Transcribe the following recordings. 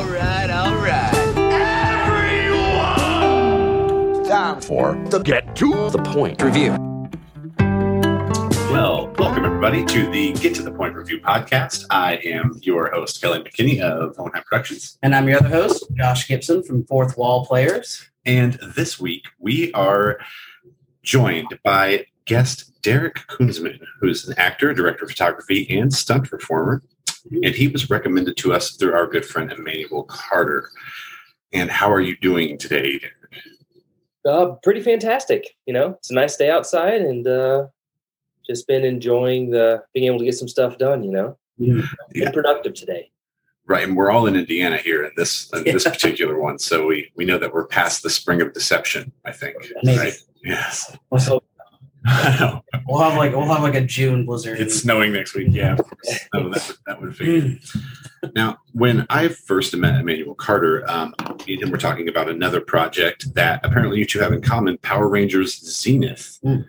all right, all right. Everyone! Time for the Get to the Point review. Well, welcome everybody to the Get to the Point Review podcast. I am your host, Kelly McKinney of Hohenheim Productions. And I'm your other host, Josh Gibson from Fourth Wall Players. And this week we are joined by guest Derek Kunzman, who's an actor, director of photography, and stunt performer. And he was recommended to us through our good friend Emmanuel Carter. And how are you doing today, Uh, pretty fantastic. You know, it's a nice day outside, and uh, just been enjoying the being able to get some stuff done. You know, Yeah. been productive today. Right, and we're all in Indiana here in this in this particular one, so we we know that we're past the spring of deception. I think, Maybe. right? Yes, So I know. we'll have like we'll have like a June blizzard. It's snowing next week. Yeah, of course. No, that would, that would figure. Now, when I first met Emmanuel Carter, um, me and him were talking about another project that apparently you two have in common: Power Rangers Zenith. Mm.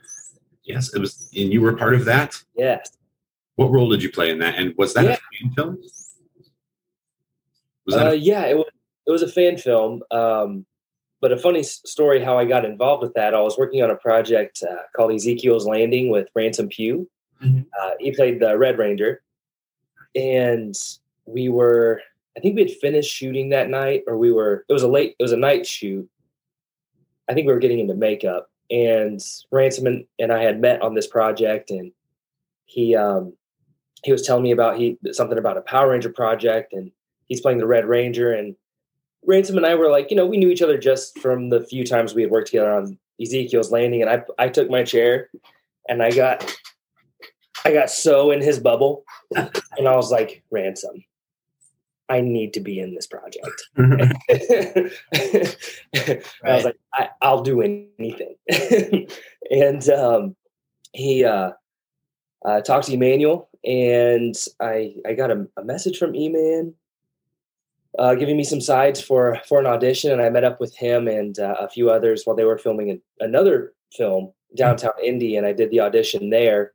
Yes, it was, and you were part of that. Yes. What role did you play in that? And was that Yeah. a fan film? Was that Uh, a- yeah, it was. It was a fan film. Um, but a funny story how I got involved with that. I was working on a project uh, called Ezekiel's Landing with Ransom Pugh. Mhm. Uh, he played the Red Ranger, and we were. I think we had finished shooting that night, or we were. It was a late. It was a night shoot. I think we were getting into makeup, and Ransom and, and I had met on this project, and he um, he was telling me about he something about a Power Ranger project, and he's playing the Red Ranger, and Ransom and I were like, you know, we knew each other just from the few times we had worked together on Ezekiel's Landing, and I I took my chair, and I got I got so in his bubble, and I was like, Ransom, I need to be in this project. I was like, I, I'll do anything. and um, he uh, uh, talked to Emmanuel, and I I got a, a message from Eman uh, giving me some sides for for an audition, and I met up with him and uh, a few others while they were filming an, another film downtown Indy, and I did the audition there.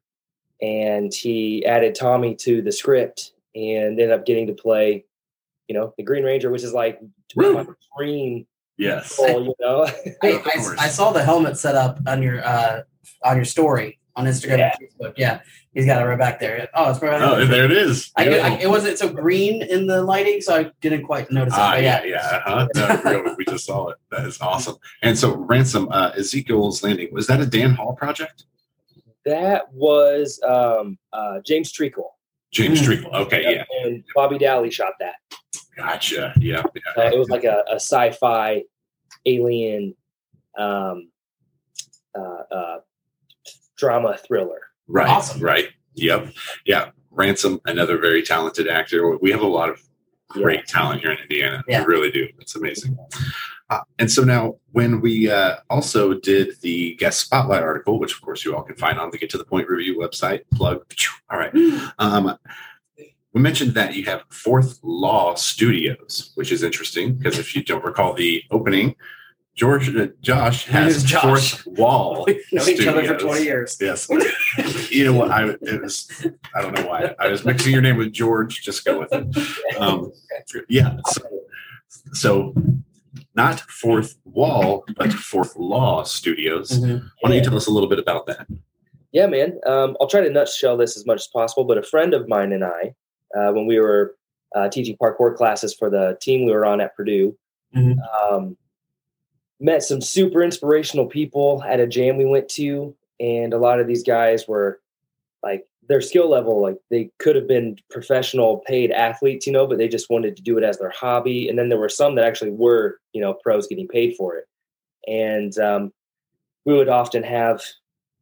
And he added Tommy to the script, and ended up getting to play, you know, the Green Ranger, which is like my dream yes. role, you know. I, I, I saw the helmet set up on your uh on your story on Instagram Yeah. and Facebook. Yeah, he's got it right back there. Oh, it's right. Oh, there it is. I, I, it wasn't so green in the lighting, so I didn't quite notice it. Ah, yeah, yeah, yeah. Uh-huh. No, we- we just saw it. That is awesome. And so, Ransom, uh, Ezekiel's Landing, was that a Dan Hall project? That was um, uh, James Treacle. James Mm. Treacle. Okay, yeah. And Bobby Dally shot that. Gotcha. Yeah. Uh, it was like a, a sci-fi alien um, uh, uh, drama thriller. right. awesome. Right. Yep. Yeah. Ransom, another very talented actor. We have a lot of great talent here in Indiana. Yeah. We really do. It's amazing. Uh, and so now, when we uh, also did the guest spotlight article, which of course you all can find on the Get to the Point Review website, plug. All right. Um, we mentioned that you have Fourth Law Studios, which is interesting because if you don't recall the opening, George uh, Josh has is Josh. Fourth Wall. We've known each other for twenty years. Yes. you know what? I it was. I don't know why. I was mixing your name with George. Just go with it. Um, yeah. So, so not Fourth Wall, but Fourth Law Studios. Mhm. Why don't you tell us a little bit about that? Yeah, man. Um, I'll try to nutshell this as much as possible. But a friend of mine and I, uh, when we were uh, teaching parkour classes for the team we were on at Purdue, Mhm. um, met some super inspirational people at a jam we went to, and a lot of these guys were like their skill level, like they could have been professional paid athletes, you know, but they just wanted to do it as their hobby. And then there were some that actually were, you know, pros getting paid for it. And um, we would often have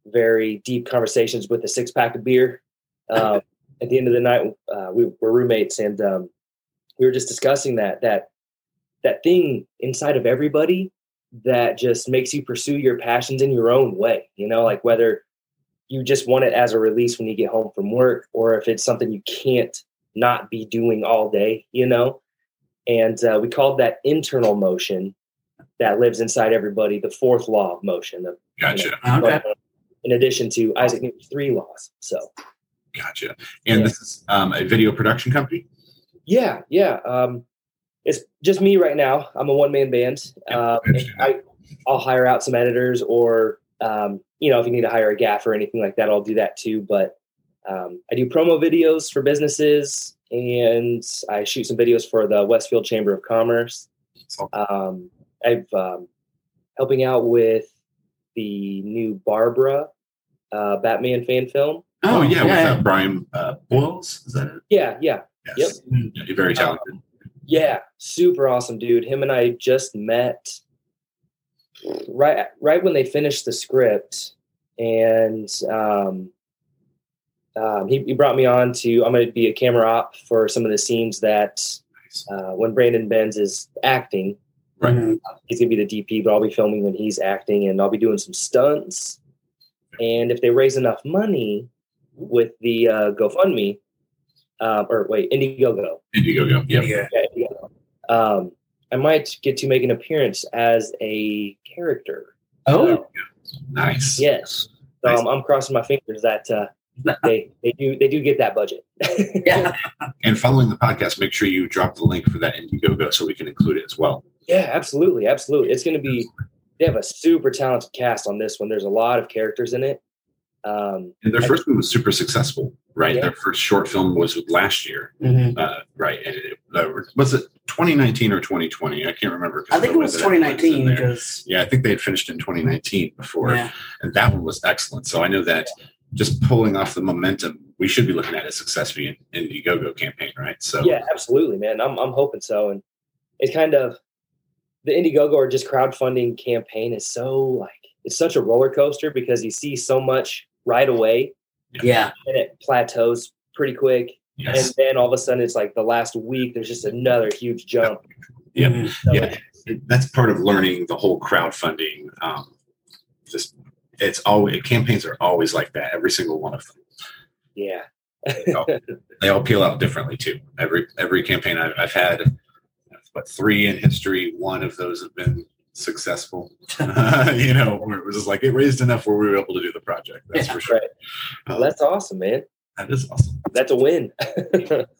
very deep conversations with a six pack of beer. Um, at the end of the night, uh, we were roommates, and um, we were just discussing that that that thing inside of everybody that just makes you pursue your passions in your own way. You know, like whether you just want it as a release when you get home from work, or if it's something you can't not be doing all day. You know, and uh, we called that internal motion that lives inside everybody the fourth law of motion of Gotcha. Okay. in addition to Isaac Newton's three laws. So Gotcha. And Yeah. this is um, a video production company. yeah, yeah. Um, it's just me right now. I'm a one man band. Yeah, Uh, I understand I, I'll hire out some editors, or um, you know, if you need to hire a gaff or anything like that, I'll do that too. But um, I do promo videos for businesses, and I shoot some videos for the Westfield Chamber of Commerce. So- Um, I've um, helping out with the new Barbara uh, Batman fan film. Oh, yeah, with uh, Brian uh, Boyles. Is that it? Yeah, yeah, Yes. Yeah, you're very talented. Yeah. Super awesome, dude. Him and I just met right right when they finished the script, and um, um, he, he brought me on to. I'm going to be a camera op for some of the scenes that uh, when Brandon Benz is acting. Right. Mhm. he's gonna be the DP, but I'll be filming when he's acting, and I'll be doing some stunts. And if they raise enough money with the uh, GoFundMe, um, or wait, Indiegogo, Indiegogo. Yep. Yeah. yeah, Indiegogo, um, I might get to make an appearance as a character. Oh, Nice. Yes, so Nice. um, I'm crossing my fingers that uh, they they do they do get that budget. yeah. And following the podcast, make sure you drop the link for that Indiegogo so we can include it as well. Yeah, absolutely, absolutely. It's going to be. They have a super talented cast on this one. There's a lot of characters in it. Um, And their first one was super successful, right? Yeah. Their first short film was last year, Mhm. uh, right? And it, uh, was it 2019 or 2020? I can't remember. I think it was way that it was in 2019 because Yeah, I think they had finished in 2019 before, yeah. and that one was excellent. So I know that just pulling off the momentum, we should be looking at a success fee in Indiegogo campaign, right? So yeah, absolutely, man. I'm I'm hoping so. And it's kind of the Indiegogo or just crowdfunding campaign is so like it's such a roller coaster because you see so much right away yeah. and it plateaus pretty quick. yes, And then all of a sudden it's like the last week there's just another huge jump. Yep. Mhm. So yeah, it- that's part of learning the whole crowdfunding. Um, just it's always campaigns are always like that. Every single one of them. yeah. they all peel out differently too. Every every campaign I've, I've had, but three in history. One of those have been successful. you know, where it was just like it raised enough where we were able to do the project. That's Yeah, for sure. right. Uh, That's awesome, man. that is awesome. That's a win. Mhm.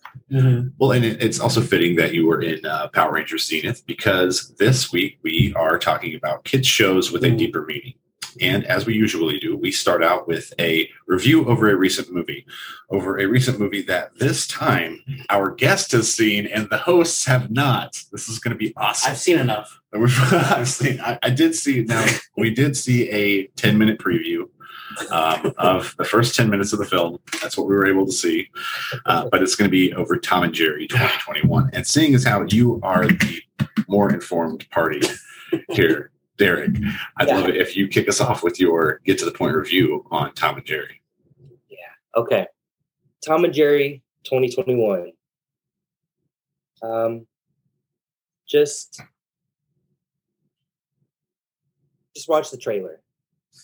Well, and it, it's also fitting that you were in uh, Power Rangers Zenith because this week we are talking about kids shows with a deeper meaning. And as we usually do, we start out with a review over a recent movie, over a recent movie that this time our guest has seen and the hosts have not. This is going to be awesome. I've seen enough. I've seen. I, I did see. Now we did see a ten minute preview um, of the first ten minutes of the film. That's what we were able to see. Uh, but it's going to be over Tom and Jerry 2021. And seeing as how you are the more informed party here, Derek, I'd Yeah. love it if you kick us off with your get to the point review on Tom and Jerry. Yeah. Okay. Tom and Jerry 2021. Um just just watch the trailer.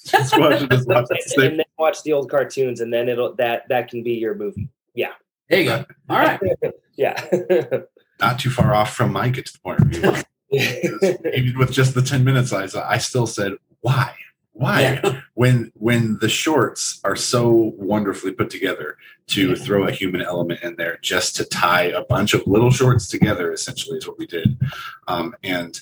Just watch, just watch and, it. and then watch the old cartoons and then it'll that that can be your movie. Yeah. There you go. All right. yeah. Not too far off from my get to the point review. even with just the 10 minutes I, I still said why why Yeah. when when the shorts are so wonderfully put together to throw a human element in there just to tie a bunch of little shorts together essentially is what we did um, and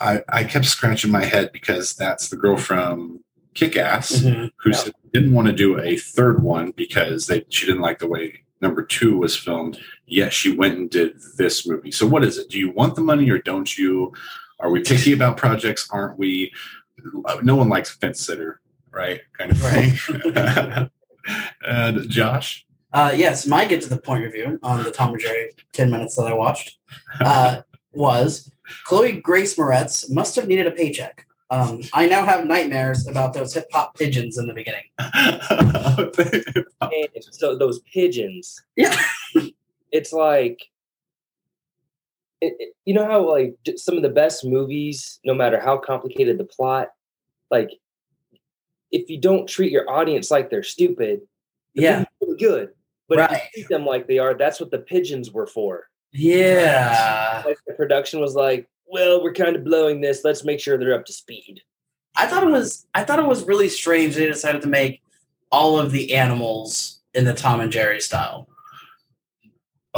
I, I kept scratching my head because that's the girl from kick-ass Mhm. who Yeah. said didn't want to do a third one because they she didn't like the way number two was filmed. Yet she went and did this movie. So what is it? Do you want the money or don't you? Are we picky about projects? Aren't we? No one likes a fence sitter, right? Kind of thing. and Josh, Uh, yes, my get to the point review on the Tom and Jerry 10 minutes that I watched uh, was Chloe Grace Moretz must have needed a paycheck. Um, I now have nightmares about those hip hop pigeons in the beginning. So those pigeons. Yeah. It's like it, it- you know how like some of the best movies, no matter how complicated the plot, like if you don't treat your audience like they're stupid, the Yeah. really good. But if you treat them like they are, that's what the pigeons were for. Yeah. Like the production was like, well, we're kind of blowing this. Let's make sure they're up to speed. I thought it was I thought it was really strange they decided to make all of the animals in the Tom and Jerry style.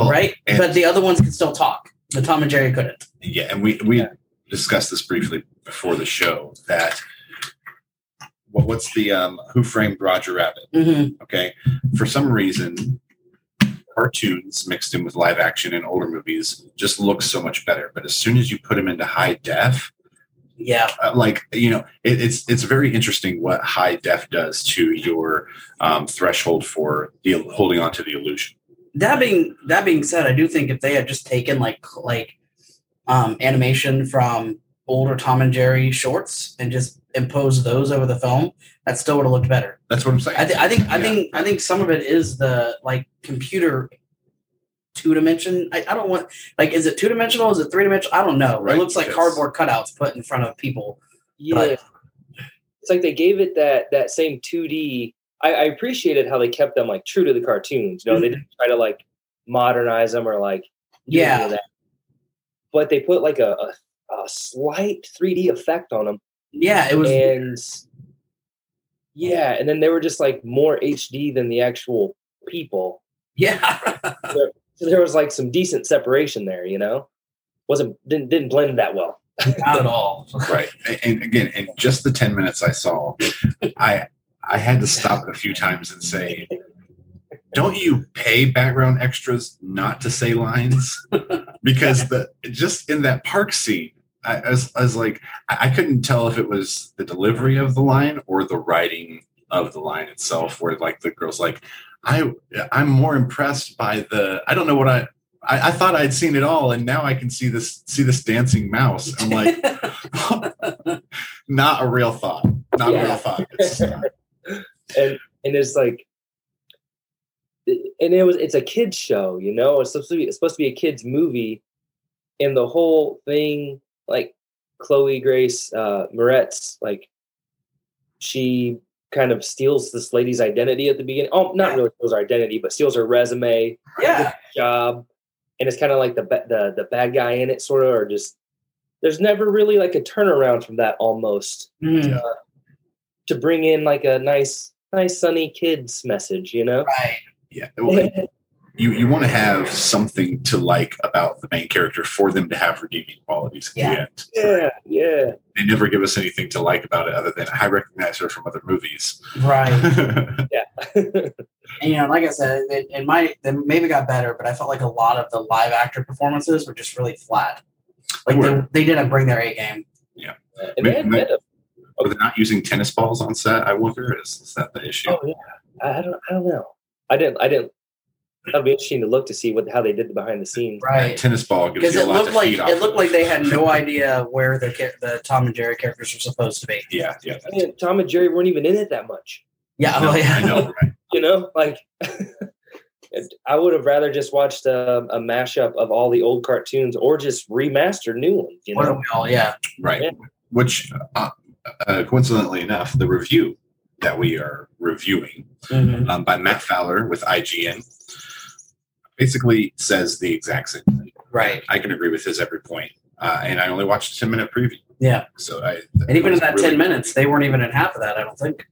Oh, right? but the other ones can still talk. The Tom and Jerry couldn't. Yeah, and we we Yeah. discussed this briefly before the show that what, what's the um Who Framed Roger Rabbit? Mm-hmm. Okay, for some reason, cartoons mixed in with live action in older movies just look so much better. But as soon as you put them into high def, Yeah. uh, like you know, it, it's it's very interesting what high def does to your um, threshold for the holding on to the illusion. That being that being said, I do think if they had just taken like like um, animation from older Tom and Jerry shorts and just imposed those over the film, that still would have looked better. That's what I'm saying. I, th- I think I Yeah. think I think some of it is the like computer two dimension. I, I don't want like is it two dimensional? Is it three dimensional? I don't know. Right, It looks like because- cardboard cutouts put in front of people. Yeah. But- it's like they gave it that that same 2D. I, I appreciated how they kept them like true to the cartoons. You know, they mm-hmm. didn't try to like modernize them or like do any Yeah. of that. But they put like a, a, a slight 3D effect on them, Yeah, it was. and yeah, and then they were just like more HD than the actual people. yeah, So there was like some decent separation there. You know, wasn't didn't didn't blend that well. not at all. right and, and again in just the 10 minutes i saw i i had to stop a few times and say don't you pay background extras not to say lines because the just in that park scene I, I, was, I was like I, I couldn't tell if it was the delivery of the line or the writing of the line itself where like the girl's like i i'm more impressed by the i don't know what i I, I thought I'd seen it all, and now I can see this see this dancing mouse. I'm like, not a real thought. Not a real thought. It's, uh, and and it's like and it was it's a kids show you know? It's supposed to be it's supposed to be a kids movie. And the whole thing like chloe grace uh moretz like she kind of steals this lady's identity at the beginning oh not really steals her identity but steals her resume yeah, job. And it's kind of like the the the bad guy in it sort of or just there's never really like a turnaround from that almost. Mhm. To bring in like a nice nice sunny kids message you know right. yeah. Well, you you want to have something to like about the main character for them to have redeeming qualities at Yeah. the end. yeah yeah They never give us anything to like about it other than I recognize her from other movies. Right. yeah. And you know, like I said, it, it might it maybe got better, but I felt like a lot of the live actor performances were just really flat. Like They they, they didn't bring their A game. and they had, they had a- Are they not using tennis balls on set? I wonder. Is, is that the issue? oh yeah I I don't I don't know I didn't I didn't that'd be interesting to look to see what how they did the behind the scenes Right, tennis ball Because you a it lot looked to like it looked like they had no idea where the the Tom and Jerry characters were supposed to be. Yeah, yeah. that's- Man, Tom and Jerry weren't even in it that much Yeah, No, oh, yeah. I know. Right? you know like I would have rather just watched a, a mashup of all the old cartoons or just remaster new ones you What know are we all? Yeah. Right. Yeah. Which, uh, uh, coincidentally enough, the review that we are reviewing Mhm. um, by Matt Fowler with IGN basically says the exact same thing. Right. I can agree with his every point. Uh, and I only watched a 10 minute preview. Yeah. So I. And even in that really- ten minutes, they weren't even in half of that. I don't think.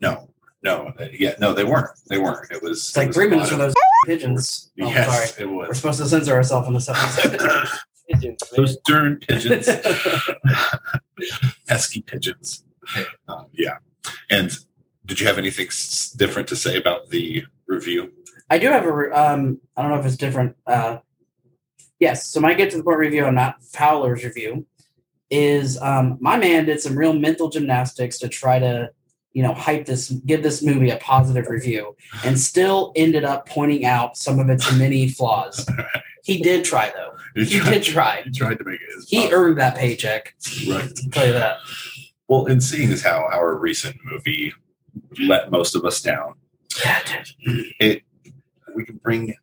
No, no. uh, Yeah, no, they weren't. They weren't. It was. It's like was three minutes for those pigeons. Oh, Yes, sorry. it We're supposed to censor ourselves in this episode. Pigeons, man. Those darn pigeons. pesky pigeons. Um, yeah. And did you have anything s- different to say about the review? I do have a. re- Um, I don't know if it's different. Uh, yes. So my get to the point review and not Fowler's review is um, my man did some real mental gymnastics to try to, you know, hype this, give this movie a positive review, and still ended up pointing out some of its many flaws. He did try though. You He tried, did try. you tried to make it He earned that paycheck. right. Tell you that. Well, and seeing as how our recent movie let most of us down, Yeah, dude. we can bring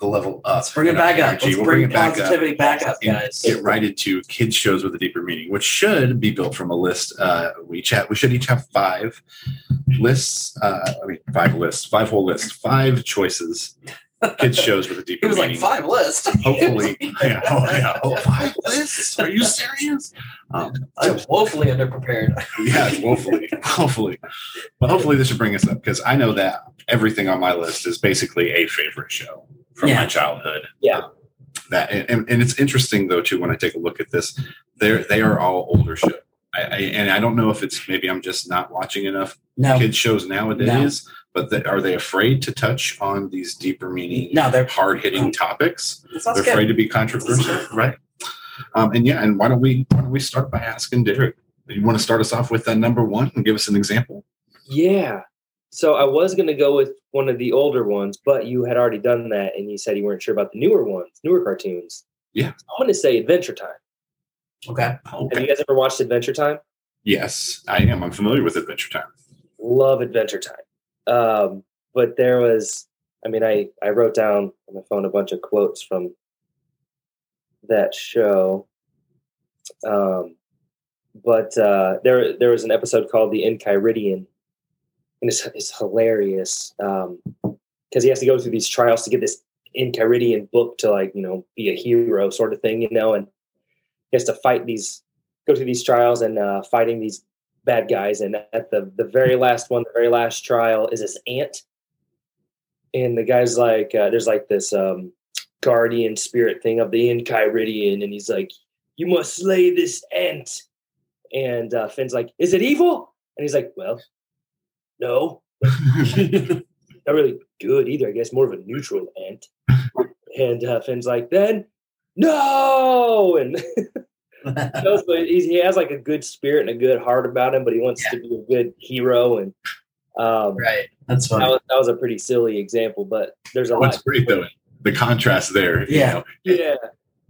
the level up. Let's bring it back up. Let's We'll bring, it back up back up, guys. Get right into kids shows with a deeper meaning, which should be built from a list. Uh, we chat. We should each have five lists. Uh, I mean, five lists, five whole lists, five choices. Kids shows with a deeper it was like five lists. Hopefully, yeah, oh, yeah. Oh, five lists? Are you serious? Um, I'm woefully underprepared. yeah, woefully, hopefully, but hopefully this should bring us up because I know that everything on my list is basically a favorite show from Yeah. my childhood. Yeah. That and, and, it's interesting though too when I take a look at this, they're they are all older shows. I, I and I don't know if it's maybe I'm just not watching enough No, kid shows nowadays, but they, are they afraid to touch on these deeper meaning, no, they're hard hitting topics? They're good. afraid to be controversial, right? Um, and yeah, and why don't we why don't we start by asking Derek? You want to start us off with uh, number one and give us an example? Yeah. So I was going to go with one of the older ones, but you had already done that, and you said you weren't sure about the newer ones, newer cartoons. Yeah. I'm going to say Adventure Time. Okay. Have you guys ever watched Adventure Time? Yes, I am. I'm familiar with Adventure Time. Love Adventure Time. Um, but there was, I mean, I I wrote down on my phone a bunch of quotes from that show. Um, but uh, there there was an episode called the Enchiridion, and it's it's hilarious because he has to go through these trials to get this Enchiridion book to like you know be a hero sort of thing, you know, and he has to fight these go through these trials and uh, fighting these bad guys. And at the the very last one, the very last trial is this ant, and the guy's like, uh, there's like this um, guardian spirit thing of the Enchiridion, and he's like, you must slay this ant. And uh, Finn's like, is it evil? And he's like, well, no, not really good either. I guess more of a neutral ant. And uh, Finn's like, then no. And shows, but he's, he has like a good spirit and a good heart about him, but he wants to be a good hero. And um, right. That's that, funny. was, that was a pretty silly example, but there's a lot What's lot. great though, the contrast there. you Yeah. know, Yeah,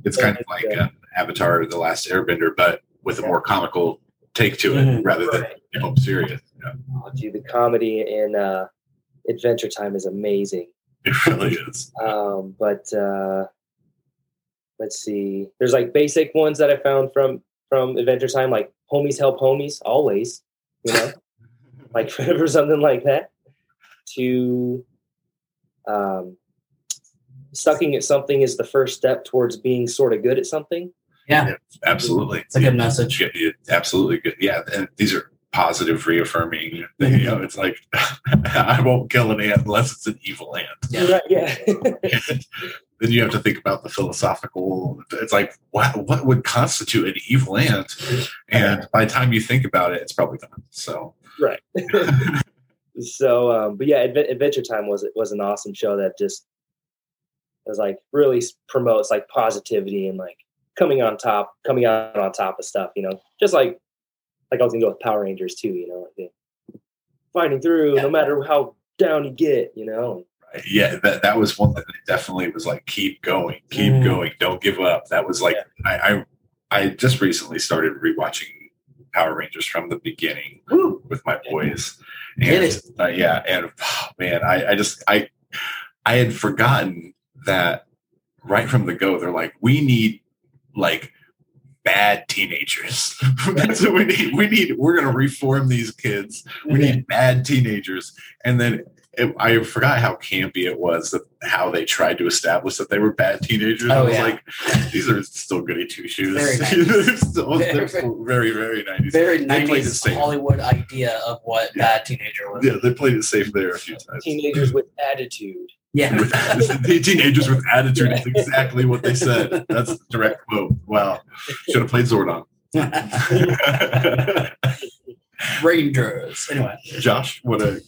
it's kind of Yeah. like uh, Avatar: The Last Airbender, but with a more comical take to it Mhm. rather than Right. You know serious. Yeah, Oh, dude, the comedy in uh, Adventure Time is amazing. it really is. Um, but uh, let's see. There's like basic ones that I found from from Adventure Time, like homies help homies always. You know, like for something like that. To um, sucking at something is the first step towards being sort of good at something. Yeah. Absolutely, It's a good message. Yeah, yeah, absolutely good. Yeah, and these are positive, reaffirming. thing. You know, it's like I won't kill an ant unless it's an evil ant. Yeah. Right, yeah. then you have to think about the philosophical. It's like what what would constitute an evil ant? And by the time you think about it, it's probably gone. So right. so, um, but yeah, Adve- Adventure Time was was an awesome show that just was like really promotes like positivity and like coming on top, coming out on top of stuff. You know, just like like I was gonna go with Power Rangers too. You know, fighting through Yeah. no matter how down you get. You know, yeah, that that was one that definitely was like keep going, keep Mhm. going, don't give up. That was like I, I I just recently started rewatching Power Rangers from the beginning Woo. with my boys. And uh, yeah, and oh, man, I, I just I I had forgotten that right from the go, they're like, we need like bad teenagers. That's what we need. We need we're gonna reform these kids. We need bad teenagers. And then it, I forgot how campy it was that how they tried to establish that they were bad teenagers. I Oh, was yeah. like, these are still goody two shoes. Very they're, still, they're Very- still very, very 90s. Very They played it nineties. Hollywood idea of what Yeah. bad teenager was. Yeah, they played it safe there a few times. teenagers with attitude. Yeah. Teenagers with attitude is exactly what they said. That's the direct quote. Wow. Should have played Zordon. Rangers. Anyway. Josh, what a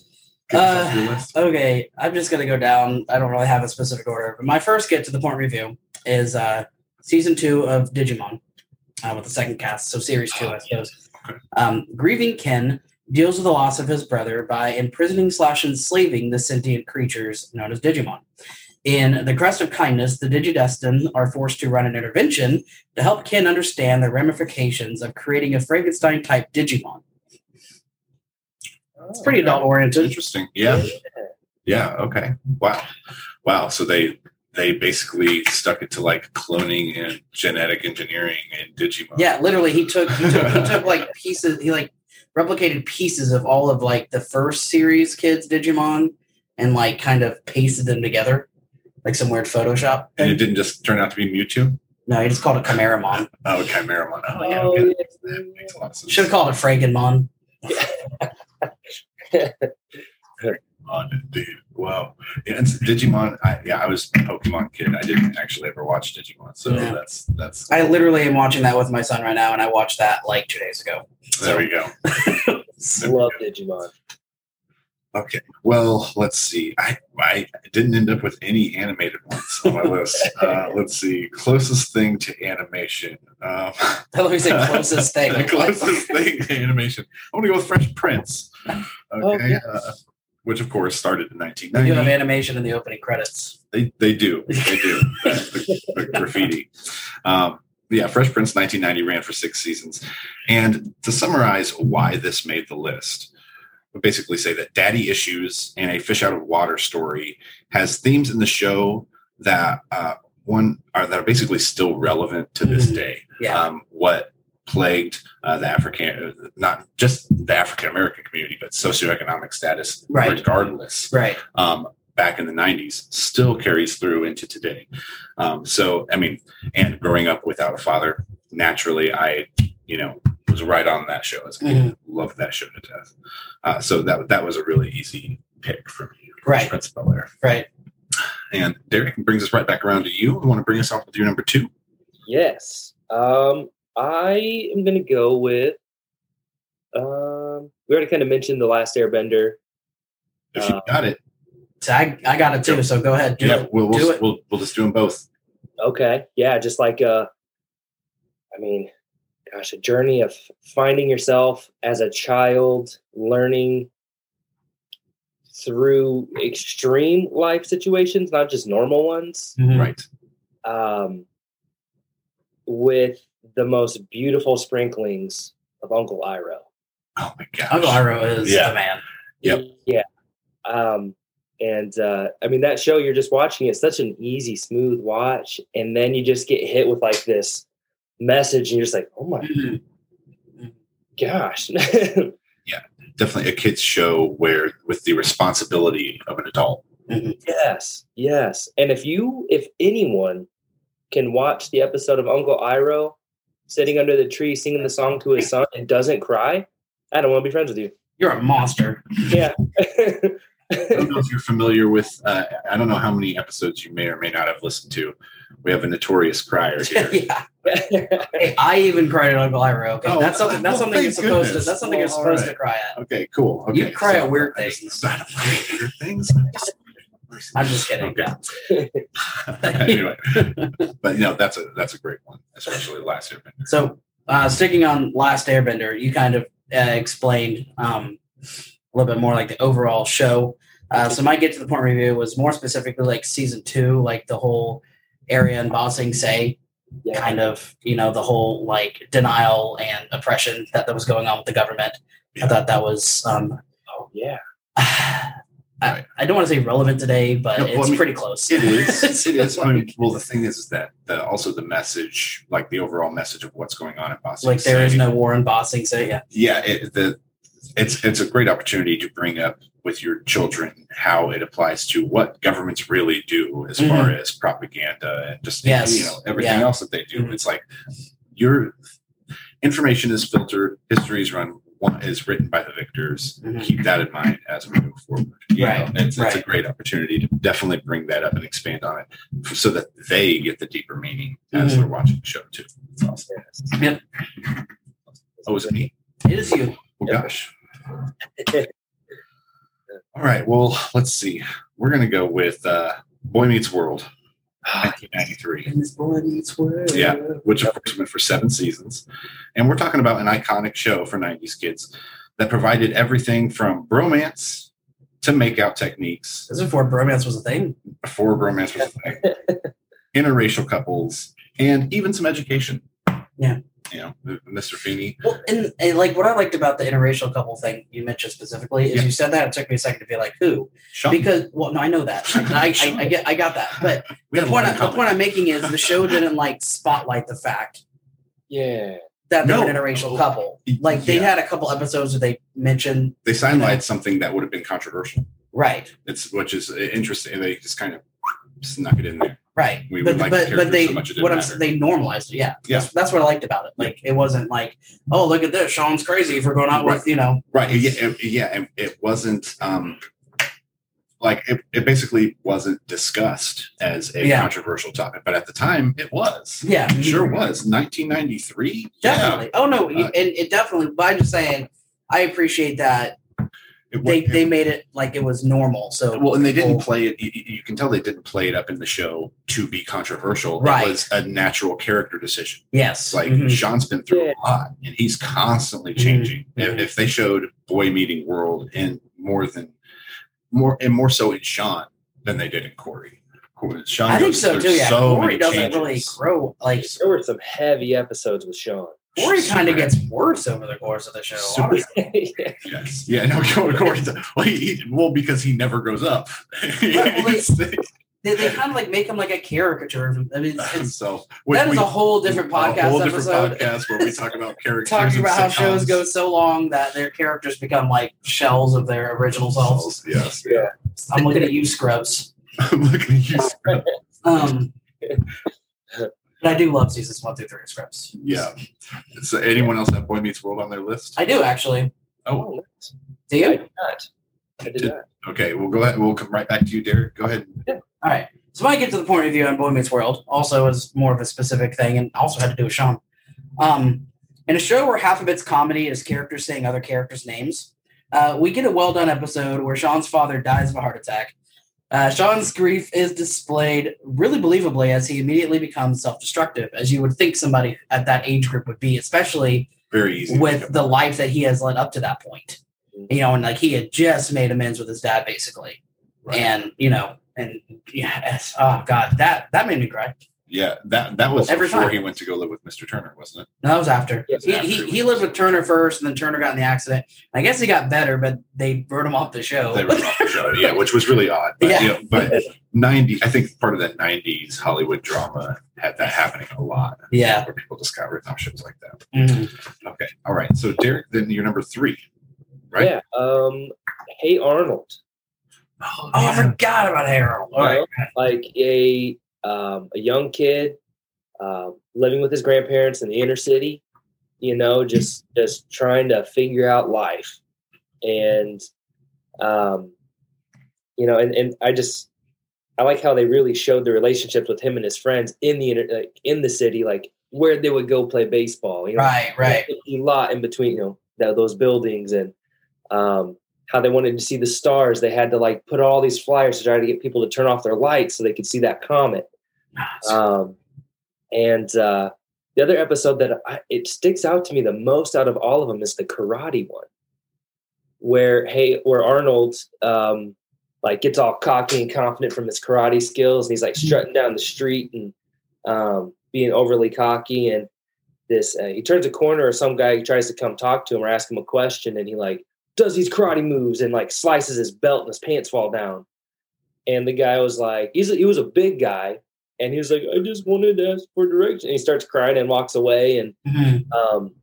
get us off your list. Okay, I'm just gonna go down. I don't really have a specific order, but my first get to the point review is uh season two of Digimon uh, with the second cast, so series two, I suppose. Okay. Um, grieving Ken deals with the loss of his brother by imprisoning slash enslaving the sentient creatures known as Digimon. In the Crest of Kindness, the DigiDestined are forced to run an intervention to help Ken understand the ramifications of creating a Frankenstein type Digimon. It's pretty adult oriented. Interesting. Yeah. Yeah. Okay. Wow. Wow. So they they basically stuck it to like cloning and genetic engineering and Digimon. Yeah, literally, he took he took, he took like pieces. He like replicated pieces of all of like the first series kids Digimon, and like kind of pasted them together, like some weird Photoshop. And it didn't just turn out to be Mewtwo. No, he just called it Kimeramon. Oh, Kimeramon. Oh, yeah. Oh, yeah. That makes a lot of sense. Should have called it Frankenmon. indeed. Wow. Yeah, and Digimon. I, yeah, I was a Pokemon kid. I didn't actually ever watch Digimon, so Yeah. that's that's. I literally am watching that with my son right now, and I watched that like two days ago. there we go. Love Digimon. Okay. Well, let's see. I I didn't end up with any animated ones on my list. Uh, let's see. Closest thing to animation. Um, I thought we said closest thing. the closest thing to animation. I'm gonna go with Fresh Prince. Okay. Oh, yes. uh, which of course started in We do have animation in the opening credits. They they do. They do. the, the graffiti. Um, yeah, Fresh Prince 1990 ran for six seasons. And to summarize why this made the list, would basically say that Daddy Issues and a Fish Out of Water story has themes in the show that uh, one are that are basically still relevant to this Mhm. day. Yeah. Um, what plagued uh, the African, not just the African American community, but socioeconomic status, Right. regardless right. um, back in the 90s still carries through into today. Um, so, I mean, and growing up without a father, naturally, I, you know, was right on that show as a kid. Mhm. Loved that show to death. Uh, so that that was a really easy pick for me. Right. Prince of Bel Right. And Derek brings us right back around to you. You want to bring us off with your number two? Yes. Um, I am gonna go with. Um, we already kind of mentioned the Last Airbender. If you Uh, got it, So I, I got it too. So go ahead. Do yeah, it. we'll, we'll, it. we'll we'll just do them both. Okay. Yeah, just like uh I mean, gosh, a journey of finding yourself as a child, learning through extreme life situations, not just normal ones. Mhm. Right. Um with the most beautiful sprinklings of Uncle Iroh. Oh my gosh. Uncle Iroh is Yeah. the man. Yep. Yeah. Um, and uh, I mean that show you're just watching it's such an easy, smooth watch, and then you just get hit with like this message, and you're just like, oh my Mhm. gosh. Yeah, definitely a kids show where with the responsibility of an adult. yes, yes. And if you, if anyone can watch the episode of Uncle Iroh sitting under the tree singing the song to his son and doesn't cry, I don't want to be friends with you. You're a monster. Yeah. I don't know if you're familiar with. Uh, I don't know how many episodes you may or may not have listened to. We have a notorious crier here. yeah. Hey, I even cried at Uncle Iroh. Okay, Oh, that's something. That's well, something you're thank supposed to. That's something you're supposed all to cry at. Okay, cool. Okay, You cry at weird things. just- I don't cry at weird things. I'm just kidding. Okay. anyway, but you know that's a that's a great one, especially last Airbender. So, uh, sticking on Last Airbender, you kind of uh, explained um, a little bit more like the overall show. Uh, so, my get to the point review was more specifically like season two, like the whole area and Ba Sing Se yeah. kind of you know the whole like denial and oppression that, that was going on with the government. I thought that was um, Oh yeah. I, I don't want to say relevant today, but No, well, it's I mean, pretty close. It is. It is. I mean, well, the thing is, is that the, also the message, like the overall message of what's going on in Boston. like there is no war in bossing. So yeah, yeah it, the it's it's a great opportunity to bring up with your children how it applies to what governments really do as far as propaganda and just Mm-hmm. Yes. you know everything Yeah. else that they do Mhm. it's like your information is filtered history is run one is written by the victors Mhm. keep that in mind as we move forward You Right, know, it's, it's a great opportunity to definitely bring that up and expand on it so that they get the deeper meaning as Mhm. they're watching the show too It's awesome. Yep. oh is it me it is you. well Yep. gosh All right. Well, let's see. We're gonna go with uh, Boy Meets World, 1993. In this boy meets world. Yeah. Which of course went for seven seasons, and we're talking about an iconic show for '90s kids that provided everything from bromance to makeout techniques This is before bromance was a thing. before bromance was a thing, interracial couples, and even some education. Yeah. You know, Mr. Feeney. Well, and, and like what I liked about the interracial couple thing you mentioned specifically is Yeah. you said that it took me a second to be like who Sean, because well no I know that I, I, I get I got that but we the point I, the point I'm making is the show didn't like spotlight the fact Yeah. that they're No. an interracial couple like they Yeah. had a couple episodes where they mentioned They sidelighted something that would have been controversial. right It's which is interesting. They just kind of snuck it in there. Right We but would like but the but they so much it didn't what I'm matter. they normalized it yeah Yeah. that's, that's what I liked about it like it wasn't like oh look at this Sean's crazy for going out with you know Right. Yeah. it- Yeah. And it wasn't. Um, like it, it basically wasn't discussed as a Yeah. controversial topic, but at the time it was. Yeah, It sure was. 1993. definitely. Oh no, Uh, and it definitely. But I'm just saying, I appreciate that It, they wa- they made it like it was normal. So well, and they didn't people- play it. You, you can tell they didn't play it up in the show to be controversial. Right. It was a natural character decision. Yes, It's like Mhm. Sean's been through Yeah. a lot, and he's constantly Mhm. changing. If, if they showed Boy Meeting World in more than more and more so in Sean than they did in Corey. Corey- Sean I think goes so through too. Yeah, so Corey many doesn't changes. really grow. Like There were some heavy episodes with Sean. Corey kind of gets worse over the course of the show. Yeah. Yes. Yeah. No. Corey. Well, he, well, because he never grows up. well, They, they kind of like make him like a caricature. I mean, it's, it's, himself. that is a whole different podcast A whole different episode. podcast where we talk about characters. Talking about how shows go so long that their characters become like shells of their original selves. Yes. I'm looking at you, Scrubs. I'm looking at you. Scrubs. um, but I do love seasons one through three of Scrubs. Yeah. So anyone else have Boy Meets World on their list? I do actually. Oh, Oh, nice. Do I you? did not. I did Did- not. okay. We'll go ahead. We'll come right back to you, Derek. Go ahead. Yeah. All right. So when I get to the point of view on Boy Meets World, also is more of a specific thing, and also had to do with Sean. Um, in a show where half of it's comedy is characters saying other characters' names, uh, we get a well done episode where Sean's father dies of a heart attack. Uh, Sean's grief is displayed really believably as he immediately becomes self destructive, as you would think somebody at that age group would be, especially Very easy. with the life that he has led up to that point. You know, and like he had just made amends with his dad, basically Right. and you know, and yes, oh god, that that made me cry. Yeah. That that was Every before time. he went to go live with Mr. Turner, wasn't it? No, that was after. Yes, he, after he, he lived with Turner first, and then Turner got in the accident. I guess he got better, but they wrote him off the show. They were off the show. Yeah, which was really odd. But, Yeah. you know, but 90, I think part of that 90s Hollywood drama had that happening a lot. Yeah. Where people just got written off shows like that. Mhm. Okay. All right. So, Derek, then you're number three, right? Yeah. Um, hey Arnold. Oh, Oh, I forgot about Hey Arnold. All right. Like a um, a young kid um, living with his grandparents in the inner city, you know, just just trying to figure out life, and um, you know, and and I just I like how they really showed the relationships with him and his friends in the inner, like, in the city, like where they would go play baseball. You know, Right, right. a lot in between, you know, th- those buildings and um, how they wanted to see the stars. They had to like put all these flyers to try to get people to turn off their lights so they could see that comet. Um, and uh, the other episode that I, it sticks out to me the most out of all of them is the karate one, where hey, where Arnold um, like gets all cocky and confident from his karate skills, and he's like strutting down the street and um, being overly cocky. And this, uh, he turns a corner, or some guy tries to come talk to him or ask him a question, and he like does these karate moves and like slices his belt and his pants fall down. And the guy was like, he's he was a big guy, and he was like, I just wanted to ask for direction. And he starts crying and walks away, and Mhm. um,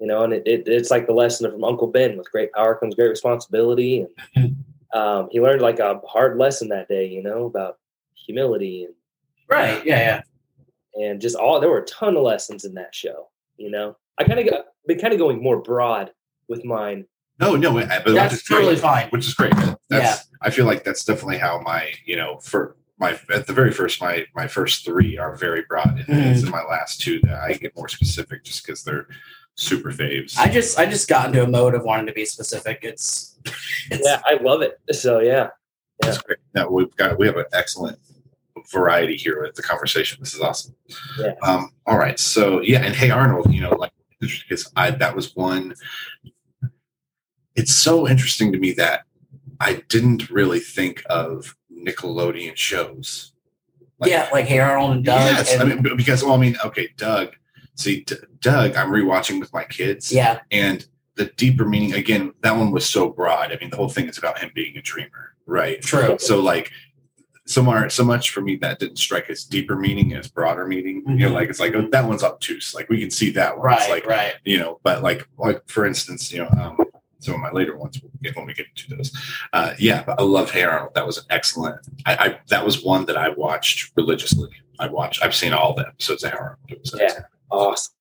you know, and it, it, it's like the lesson from Uncle Ben: with great power comes great responsibility. And um, he learned like a hard lesson that day, you know, about humility and Right. Yeah, yeah. and just all. There were a ton of lessons in that show. You know, I kind of got been kind of going more broad with mine. No, no, but That's which is great, totally fine. Which is great. That's, I feel like that's definitely how my, you know, for my at the very first, my my first three are very broad, and Mm-hmm. it's in my last two that I get more specific just because they're super faves. I just I just got into a mode of wanting to be specific. It's, it's Yeah, I love it. So yeah, That's great. No, we've got we have an excellent variety here with the conversation. This is awesome. Yeah. Um. All right. So yeah, and hey Arnold, you know, like because I that was one. It's so interesting to me that I didn't really think of Nickelodeon shows. yeah, like Hey Arnold and Doug. yes, and, I mean because well, I mean, okay, Doug. See, D- Doug, I'm rewatching with my kids. yeah, and the deeper meaning again that one was so broad i mean the whole thing is about him being a dreamer right true. so like somewhere so much for me that didn't strike as deeper meaning as broader meaning you know Mhm. like it's like oh, that one's obtuse like we can see that one it's Right, like right. you know but like like for instance you know um some of my later ones we'll get when we get into those uh yeah but i love hey arnold that was an excellent I, I that was one that i watched religiously i watched i've seen all the episodes of hey arnold it was Yeah. excellent. awesome.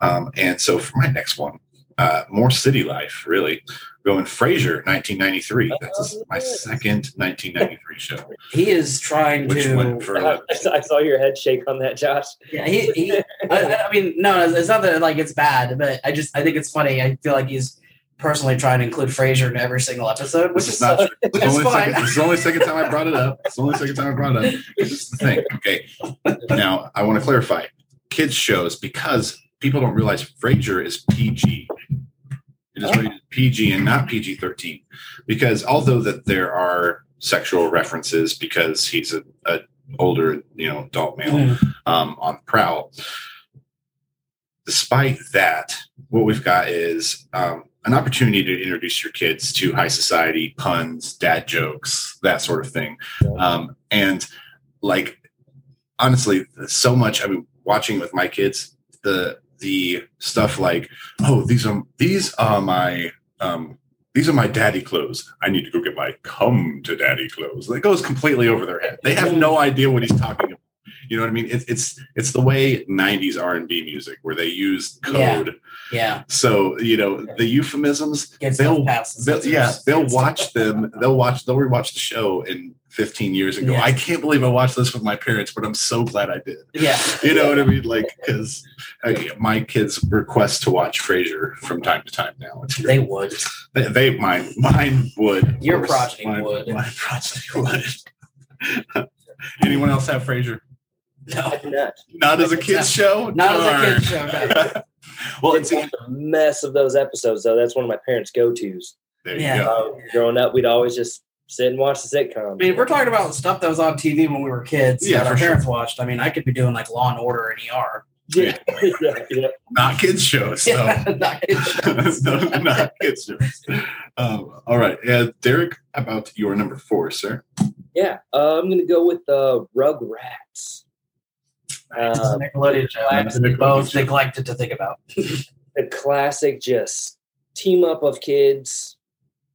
Um, and so for my next one, uh, more city life, really. Going Frasier, 1993. That's Oh, my yes. second 1993 show, He is trying which to. went for I I saw your head shake on that, Josh. yeah, he. he I, I- I mean, no, it's not that like it's bad, but I just I think it's funny. I feel like he's personally trying to include Frasier in every single episode, which is not true. It's It's only fine. second, is the only second time I brought it up. It's the only second time I brought it up. This is the thing. Okay. Now I want to clarify kids shows because people don't realize Frasier is PG. It is rated PG and not PG 13. Because although that there are sexual references because he's a, a older, you know, adult male Mm, um, on prowl. Despite that, what we've got is um, an opportunity to introduce your kids to high society puns, dad jokes, that sort of thing. Um, and like, honestly, so much. I mean, watching with my kids, the the stuff like, oh, these are these are my um, these are my daddy clothes. I need to go get my come to daddy clothes. That goes completely over their head. They have no idea what he's talking about. You know what I mean? It's it's it's the way '90s R&B music where they use code. yeah, So you know the euphemisms. gets They'll, they'll yeah they'll watch them. They'll watch. They'll rewatch the show in 15 years and go, I can't believe I watched this with my parents, but I'm so glad I did. Yeah, You know what I mean? Like because my kids request to watch Frasier from time to time now. It's they would. They, they mine mine would. Your progeny Mine- would. My progeny would. Anyone else have Frasier? No, not. Not as a kids show. not as a kids show. No. well, It's it's a mess of those episodes, though. That's one of my parents' go tos. there you Yeah. go. Um, growing up, we'd always just sit and watch the sitcom. I mean, we're talking about stuff that was on TV when we were kids Yeah, that our for sure. parents watched, I mean, I could be doing like Law and Order and ER. yeah, yeah, yeah. Not kids shows. So. Yeah, not kid shows. no, not kids shows. Um, all right, uh, Derek, about your number four, sir? Yeah, uh, I'm gonna go with uh, Rugrats. It's Um, Nickelodeon show. It's a that Nickelodeon both neglected to think about. the classic just team up of kids.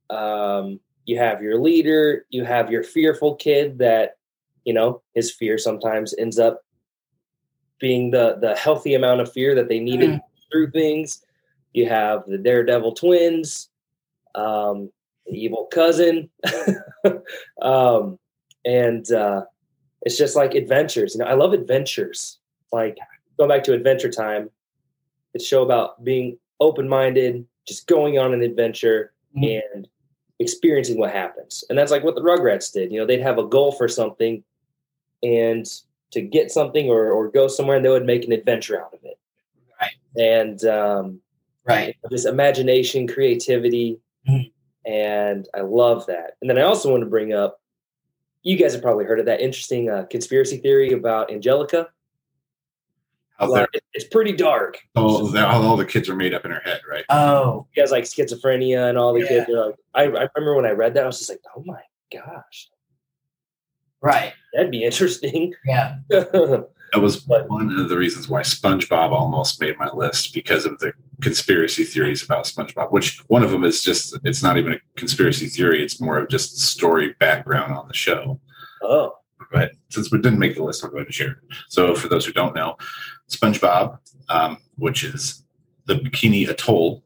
Um, you have your leader, you have your fearful kid that, you know, his fear sometimes ends up being the the healthy amount of fear that they needed Mhm. through things. You have the Daredevil twins, um, the evil cousin, um, and uh, it's just like adventures. You know, I love adventures. Like going back to Adventure Time, it's a show about being open minded, just going on an adventure Mhm. and experiencing what happens. And that's like what the Rugrats did. You know, they'd have a goal for something and to get something or, or go somewhere and they would make an adventure out of it. Right. And um, Right. this imagination, creativity, Mhm. and I love that. And then I also want to bring up, you guys have probably heard of that interesting uh, conspiracy theory about Angelica. Like, it's pretty dark. all, the- all the kids are made up in her head, right? Oh, He has like schizophrenia and all the Yeah. kids are like, I, I remember when I read that, I was just like, oh my gosh, right. that'd be interesting. Yeah. That was one of the reasons why SpongeBob almost made my list because of the conspiracy theories about SpongeBob. Which one of them is just it's not even a conspiracy theory; it's more of just story background on the show. oh, But since we didn't make the list, I'll going to share it. So, for those who don't know, SpongeBob, um, which is the Bikini Atoll,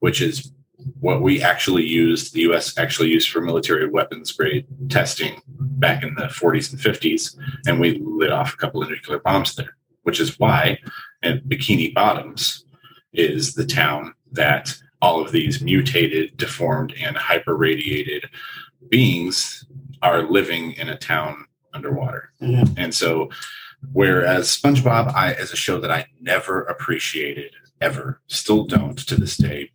which is what we actually used, the U.S. actually used for military weapons grade testing back in the 40s and 50s, and we lit off a couple of nuclear bombs there, which is why, and Bikini Bottoms is the town that all of these mutated, deformed, and hyper radiated beings are living in a town underwater. Mhm. And so, whereas SpongeBob, I as a show that I never appreciated ever, still don't to this day,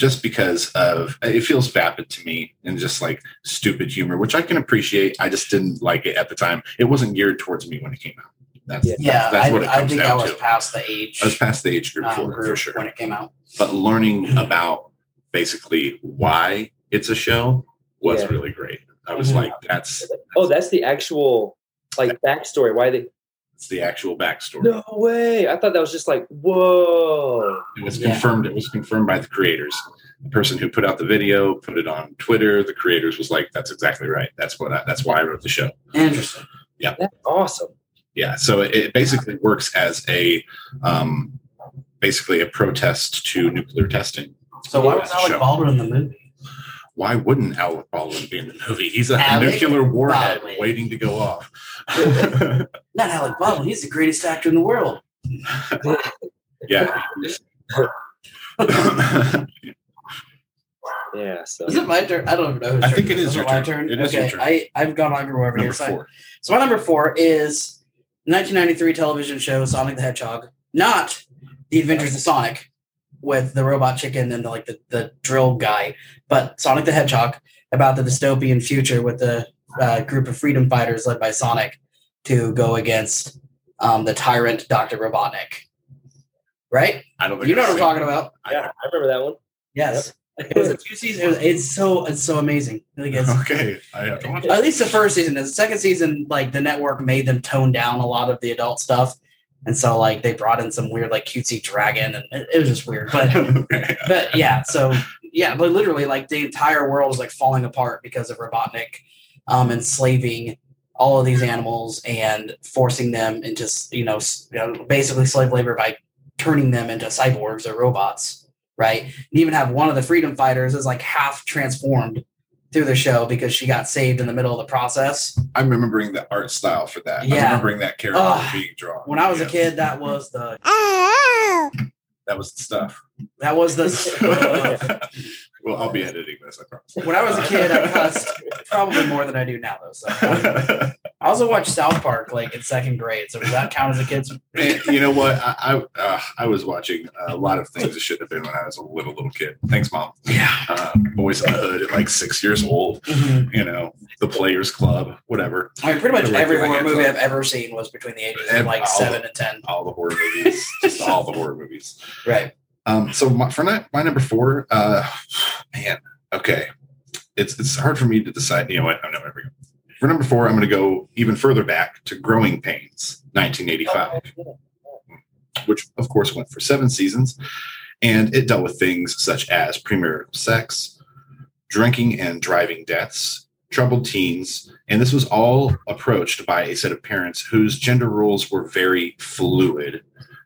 just because of it feels vapid to me and just like stupid humor, which I can appreciate. I just didn't like it at the time. It wasn't geared towards me when it came out. That's Yeah. Yeah. that's I, what it I comes think I was to. past the age I was past the age group um, for group for sure. when it came out. But learning about basically why it's a show was Yeah. really great. I was Mhm. like, that's oh, that's the actual like backstory. Why they? That's the actual backstory. No way! I thought that was just like, whoa. It was Yeah. confirmed. It was confirmed by the creators. The person who put out the video put it on Twitter. The creators was like, "That's exactly right. That's what. I, that's why I wrote the show." Interesting. Yeah. That's awesome. Yeah. So it, it basically works as a um, basically a protest to nuclear testing. So why was Alec Show. Baldwin in the movie? Why wouldn't Alec Baldwin be in the movie? He's a Alec nuclear warhead Baldwin. waiting to go off. Not Alec Baldwin. He's the greatest actor in the world. yeah. Yeah. So Is it my turn? I don't even know. Who's I think it is it your my turn. turn. It is okay, your turn. I I've gone everywhere over Number here. So, I- four. so my number four is 1993 television show Sonic the Hedgehog, not The Adventures of Sonic with the robot chicken and the, like the, the drill guy, but Sonic the Hedgehog about the dystopian future with the uh, group of freedom fighters led by Sonic to go against um, the tyrant Dr. Robotnik. Right? I don't You know what I'm talking about. yeah, I remember that one. Yes. It was a two season. It was, it's so it's so amazing. Like it's, Okay, I have to watch at least the first season. The second season, like the network made them tone down a lot of the adult stuff, and so like they brought in some weird like cutesy dragon, and it, it was just weird. But but yeah, so yeah, but literally like the entire world was like falling apart because of Robotnik um, enslaving all of these animals and forcing them into you know, you know basically slave labor by turning them into cyborgs or robots, right? And even have one of the freedom fighters is like half transformed through the show because she got saved in the middle of the process. I'm remembering the art style for that. I'm Yeah. remembering that character Ugh. being drawn. When I was a kid, that was the oh. that was the stuff. that was the well, I'll be editing this. I promise. when I was a kid, I cussed probably more than I do now though. So I also watched South Park like in second grade. So does that count as a kid's? You know what? I I, uh, I was watching a lot of things that shouldn't have been when I was a little little kid. Thanks, mom. Yeah. Uh, Boyz n the Hood at like six years old. Mhm. You know, The Players Club, whatever. I mean, pretty much every horror movie. I've ever seen was between the ages of like seven the- and ten. All the horror movies, just all the horror movies. Right. Um, so my, for my, my number four, uh, man, okay, it's it's hard for me to decide. You know what? I'm know every. For number four, I'm going to go even further back to Growing Pains, 1985, which of course went for seven seasons, and it dealt with things such as premarital sex, drinking and driving deaths, troubled teens, and this was all approached by a set of parents whose gender roles were very fluid,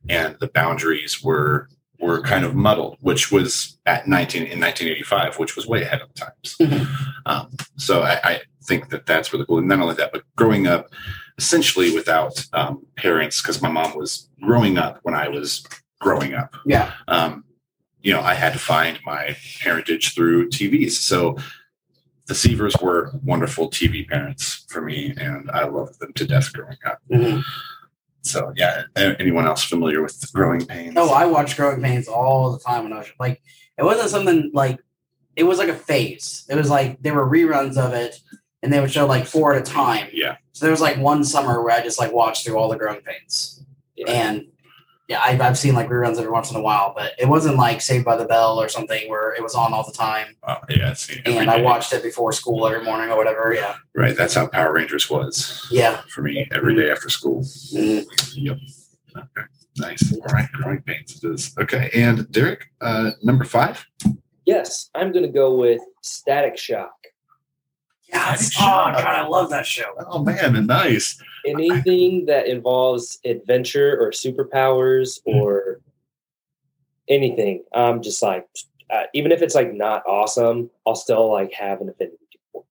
and the boundaries were were kind of muddled, which was at 19 in 1985, which was way ahead of the times. Mhm. Um, so I, I think that that's really cool. And not only that, but growing up essentially without um, parents, because my mom was growing up when I was growing up. Yeah. Um, you know, I had to find my parentage through TVs. So the Seavers were wonderful TV parents for me, and I loved them to death growing up. Mhm. So yeah, anyone else familiar with Growing Pains? Oh, I watched Growing Pains all the time when I was like, it wasn't something like, it was like a phase. It was like there were reruns of it, and they would show like four at a time. yeah, So there was like one summer where I just like watched through all the Growing Pains, and yeah, I've, I've seen like reruns every once in a while, but it wasn't like Saved by the Bell or something where it was on all the time, uh, yeah, it's every and I day. watched it before school every morning or whatever. Yeah, Right, that's how Power Rangers was yeah. for me every day after school. Mhm. Yep. Okay. Nice. All right. Growing pains it is. Okay. And Derek, uh, number five. Yes, I'm going to go with Static Shock. Yes. Oh god, I love that show. Oh man, and nice. Anything that involves adventure or superpowers Hmm. or anything, I'm just like, uh, even if it's like not awesome, I'll still like have an affinity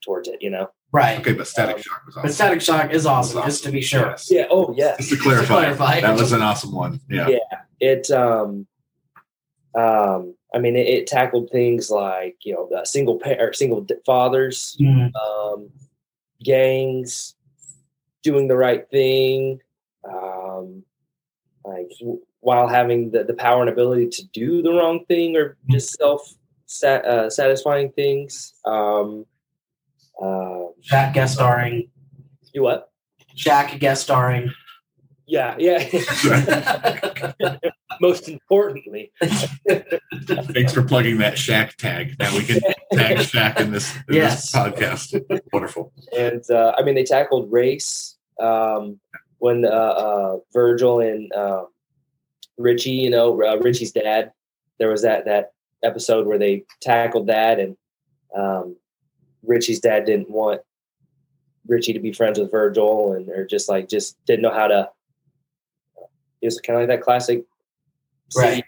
towards it. You know? Right. Okay, but Static Um, Shock was awesome. But Static Shock is awesome, Was just to be sure. Yes. Yeah. Oh, yeah. Just to clarify, clarify. that was an awesome one. Yeah. Yeah. It um um I mean it, it tackled things like you know the single pair or single fathers, Mhm. um, gangs, doing the right thing, um, like w- while having the, the power and ability to do the wrong thing or just self sat, uh, satisfying things. Um, uh, Shaq guest starring. you what? Jack guest starring. Yeah, yeah. Most importantly, Thanks for plugging that Shaq tag. Now we can tag Shaq in this, in Yes. this podcast. Wonderful. and uh, I mean they tackled race um, when uh, uh, Virgil and um Richie, you know uh, Richie's dad. There was that that episode where they tackled that, and um, Richie's dad didn't want Richie to be friends with Virgil, and or just like just didn't know how to. It was kind of like that classic Right.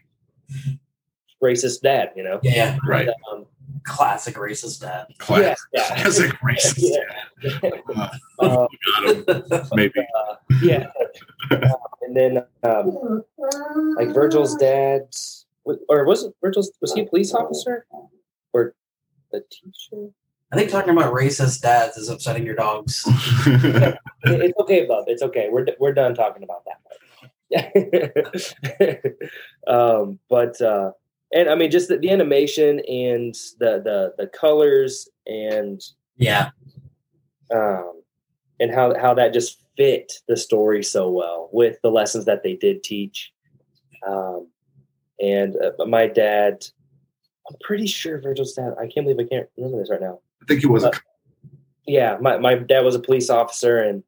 racist dad, you know. Yeah, Right. Um, classic racist dad. Classic. yeah. Classic racist. Yeah. Uh, Uh, got him. Maybe. uh, yeah. Uh, and then um, like Virgil's dad, or was it Virgil's? Was he a police officer or the teacher? I think talking about racist dads is upsetting your dogs. It's okay, bub. It's okay. We're we're done talking about that. um, but uh, and I mean, just the, the animation and the the the colors and Yeah, um, and how how that just fit the story so well with the lessons that they did teach. Um, and uh, my dad, I'm pretty sure Virgil's dad. I can't believe I can't remember this right now. I think he was a Yeah, my, my dad was a police officer, and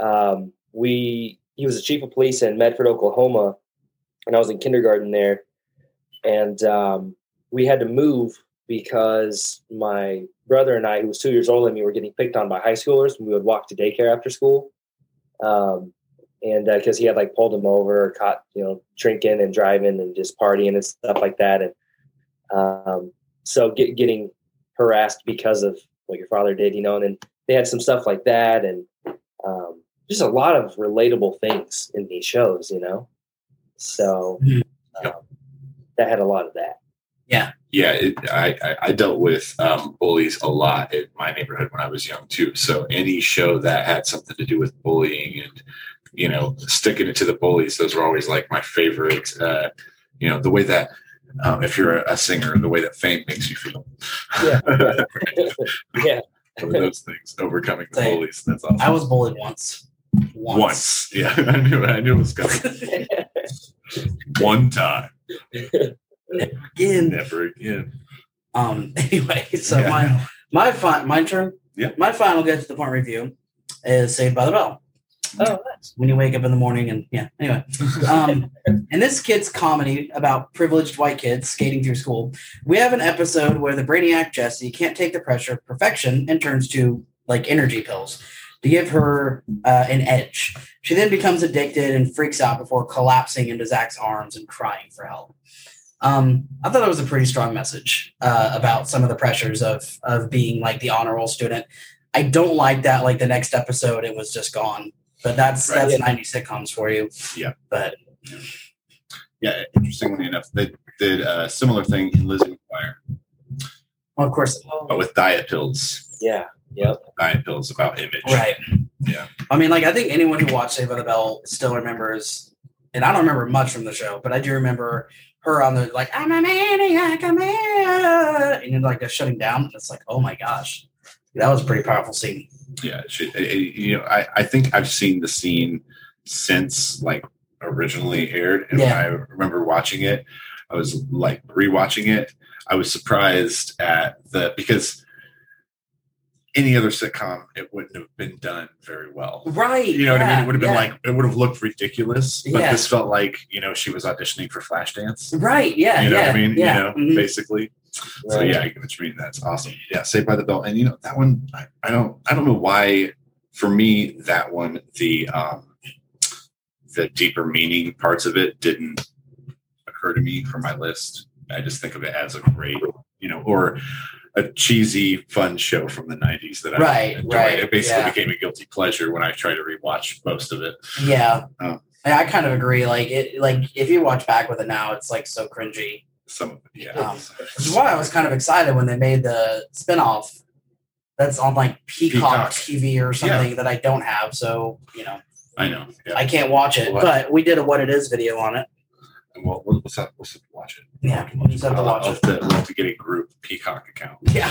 um, we he was the chief of police in Medford, Oklahoma, and I was in kindergarten there, and um, we had to move because my brother and I, who was two years older than me, were getting picked on by high schoolers. And we would walk to daycare after school, um, and because he had like pulled him over, caught you know drinking and driving and just partying and stuff like that, and um, so get, getting harassed because of what your father did, you know, and then they had some stuff like that. And um, just a lot of relatable things in these shows, you know. So Mhm. um, that had a lot of that. yeah. It, I, I I dealt with um, bullies a lot in my neighborhood when I was young too. So any show that had something to do with bullying and you know sticking it to the bullies, those were always like my favorite. Uh, you know the way that. Um, if you're a, a singer, the way that fame makes you feel. Yeah. yeah. Those things, overcoming the bullies. That's awesome. I was bullied once. Once. Once. Yeah, I knew I knew it was coming. One time. Again. Never again. Um. Anyway, so Yeah. my my fi- my turn. Yeah. My final get to the point review is Saved by the Bell. oh, nice. When you wake up in the morning and yeah. Anyway, um, and this kid's comedy about privileged white kids skating through school, we have an episode where the brainiac Jesse can't take the pressure of perfection and turns to like energy pills to give her uh, an edge. She then becomes addicted and freaks out before collapsing into Zach's arms and crying for help. Um, I thought that was a pretty strong message uh, about some of the pressures of of being like the honor roll student. I don't like that. Like the next episode, it was just gone. But that's Right. that's ninety sitcoms for you. Yeah. But Yeah, interestingly enough, they did a similar thing in Lizzie McGuire, well, of course, but with diet pills. Yeah. Yep. Diet pills about image. right. Yeah. I mean, like I think anyone who watched Save by the Bell still remembers, and I don't remember much from the show, but I do remember her on the like I'm a maniac, I'm a and then like they're shutting down. It's like, oh my gosh, that was a pretty powerful scene. Yeah. it should- it- it- you know, I, I think I've seen the scene since like originally aired. And Yeah. when I remember watching it, I was like rewatching it. I was surprised at the because any other sitcom, it wouldn't have been done very well. Right. You know what I mean? It would have been yeah. like it would have looked ridiculous, but Yeah. this felt like you know she was auditioning for Flashdance. Right. Yeah. You know yeah, what I mean? Yeah. You know, mhm. basically. So yeah, I get what you mean. That's awesome. Yeah, Saved by the Bell, and you know that one. I, I don't. I don't know why. For me, that one, the um, the deeper meaning parts of it didn't occur to me for my list. I just think of it as a great, you know, or a cheesy, fun show from the '90s that I Right, enjoyed. right, It basically yeah. became a guilty pleasure when I tried to rewatch most of it. Yeah. Yeah, I kind of agree. Like it, like if you watch back with it now, it's like so cringy. Some, yeah. Um, Which is why I was kind of excited when they made the spinoff. That's on like Peacock, Peacock. TV or something that I don't have, so you know I know. Yeah. I can't watch it. But we did a what it is video on it. We'll, we'll, we'll, have, we'll have to watch it. Yeah, we'll just have to I'll- watch I'll it. have to- we'll have to get a group Peacock account. Yeah.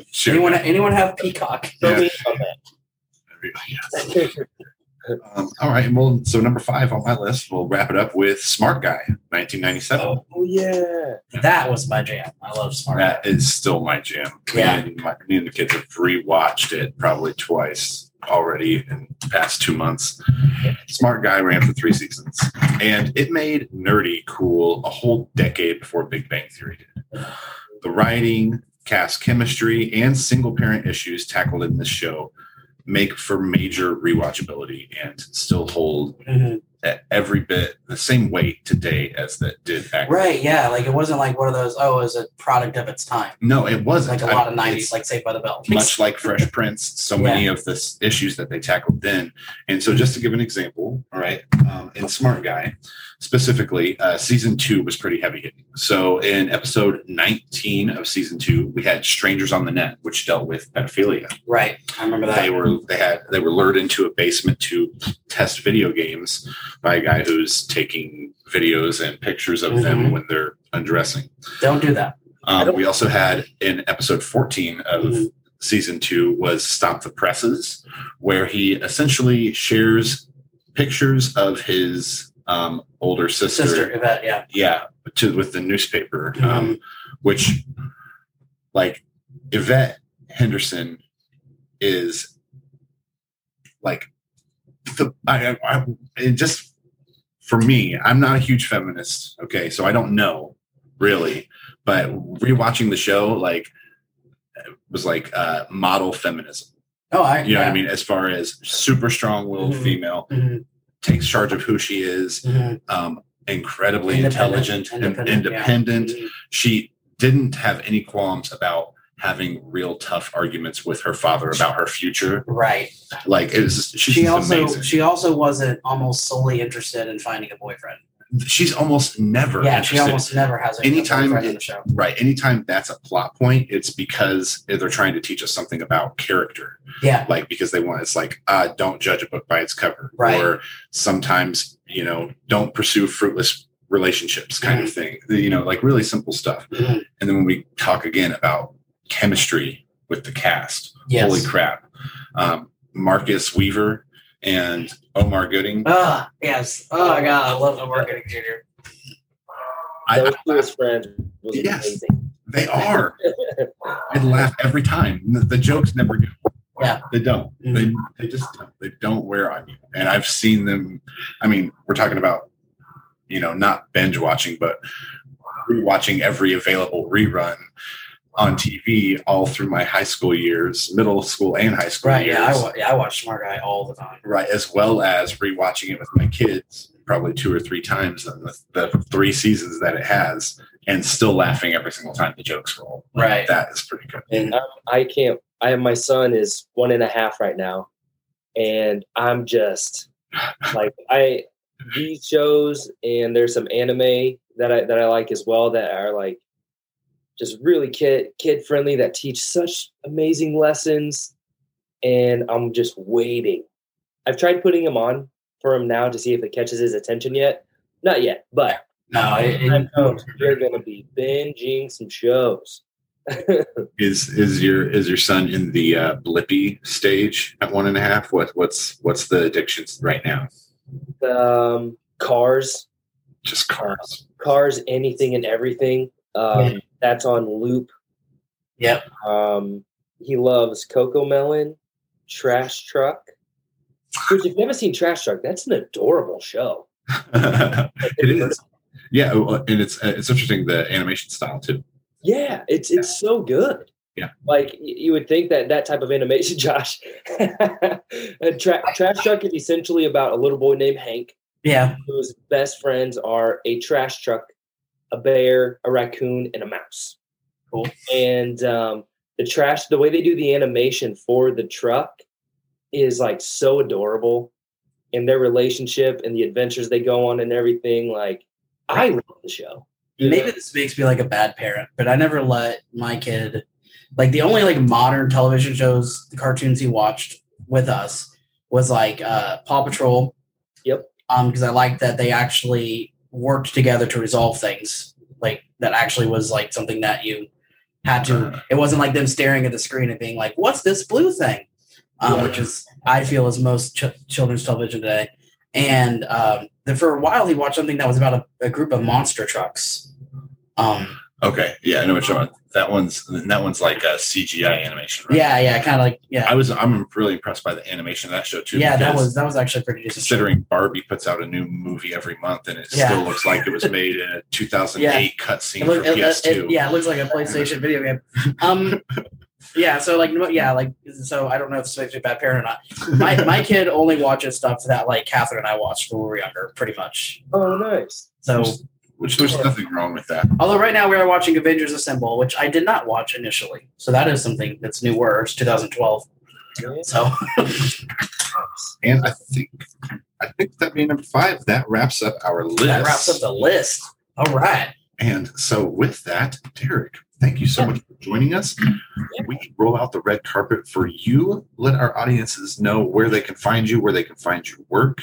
Sure. anyone anyone have Peacock? Yeah. me on Yes. Um, all right. Well, so number five on my list, we'll wrap it up with Smart Guy, 1997. oh yeah. That was my jam. I love Smart. Guy. That is still my jam. Yeah. Me and, my, me and the kids have rewatched it probably twice already in the past two months. Smart Guy ran for three seasons, and it made nerdy cool a whole decade before Big Bang Theory did. The writing, cast chemistry, and single parent issues tackled in this show make for major rewatchability and still hold Mhm. At every bit the same weight today as that did back then. Right, yeah. Like it wasn't like one of those, oh, it was a product of its time. No, it wasn't. Like a lot of I- 90s, like Saved by the Bell. much like Fresh Prince, so many of the issues that they tackled then. And so, just to give an example, all right, um, in Smart Guy, specifically, uh, season two was pretty heavy hitting. So, in episode 19 of season two, we had Strangers on the Net, which dealt with pedophilia. Right. I remember that. They were they had they were lured into a basement to test video games by a guy who's taking videos and pictures of them Mhm. when they're undressing. Don't do that. Um, we also had in episode 14 of Mhm. season two was Stop the Presses, where he essentially shares pictures of his um, older sister, Sister Yvette, yeah. yeah, to with the newspaper, Mm-hmm. um, which like Yvette Henderson is like the I, I, it just for me, I'm not a huge feminist, okay, so I don't know really, but rewatching the show like was like uh, model feminism. Oh, I, You know yeah. what I mean? As far as super strong-willed Mhm. female Mhm, takes charge of who she is, mhm. um, incredibly Independent, intelligent and independent, independent. yeah. Mhm. She didn't have any qualms about having real tough arguments with her father about her future. Right. Like it was, she also amazing. she also wasn't almost solely interested in finding a boyfriend. She's almost never Yeah, she almost never has a Anytime boyfriend in it- the show. right. Anytime that's a plot point, it's because they're trying to teach us something about character. Yeah. Like because they want it's like uh, don't judge a book by its cover, Right. or sometimes you know don't pursue fruitless relationships, kind of thing. You know, like really simple stuff. Mhm. And then when we talk again about chemistry with the cast, Yes. holy crap. Um, Marcus Weaver and Omar Gooding. Ah, yes. Oh my god, I love Omar Gooding junior. I, Those I- two as friends was Yes. amazing. they are. I laugh every time. The, the jokes never go. Yeah. They don't. Mhm. They, they just don't. They don't wear on you. And I've seen them. I mean, we're talking about, you know, not binge watching, but rewatching every available rerun on TV all through my high school years, middle school and high school Right. years. Yeah. I, wa- yeah. I watch Smart Guy all the time. right as well as rewatching it with my kids probably two or three times in the, the three seasons that it has and still laughing every single time the jokes roll Like, Right. that is pretty good And um, I can't. I have my son is one and a half right now, and I'm just like I these shows and there's some anime that I that I like as well that are like just really kid kid friendly that teach such amazing lessons, and I'm just waiting. I've tried putting him on for him now to see if it catches his attention yet. Not yet, but No, I know you're going to be binging some shows. is is your is your son in the uh, Blippi stage at one and a half what what's what's the addictions right now um, cars, just cars cars, anything and everything. Um. That's on loop. Yep. Um, he loves Cocomelon, Trash Truck. Which, if you haven't seen Trash Truck, that's an adorable show. it is yeah and it's uh, it's interesting the animation style too Yeah, it's it's so good. Yeah. Like you would think that that type of animation, Josh. tra- Trash Truck is essentially about a little boy named Hank yeah. whose best friends are a trash truck, a bear, a raccoon, and a mouse. Cool. And um, the trash, the way they do the animation for the truck is like so adorable. And their relationship and the adventures they go on and everything. Like, I love the show. Maybe this makes me like a bad parent, but I never let my kid like the only like modern television shows, the cartoons he watched with us was like uh Paw Patrol. Yep. Um, because I like that they actually worked together to resolve things. Like that actually was like something that you had to it wasn't like them staring at the screen and being like, What's this blue thing? Um, Yeah. which is I feel is most ch- children's television today. And um, then for a while, he watched something that was about a, a group of monster trucks. Um, okay yeah i know what you're talking about that one's that one's like a cgi animation right? yeah, yeah, kind of like yeah, i was i'm really impressed by the animation of that show too yeah. That was that was actually pretty decent. considering barbie puts out a new movie every month and it Yeah. still looks like it was made in a 2008 cutscene for it- it- ps2 it- yeah, it looks like a PlayStation video game. Um, Yeah, so like yeah, like so I don't know if this makes me a bad parent or not. My my kid only watches stuff that like Catherine and I watched when we were younger, pretty much. Oh, nice. So Which there's nothing wrong with that. although right now we are watching Avengers Assemble, which I did not watch initially. So that is something that's newer. It's 2012. So And I think I think that being number five, that wraps up our list. that wraps up the list. All right. And so with that, Derek, thank you so much for joining us. We roll out the red carpet for you. Let our audiences know where they can find you, where they can find your work.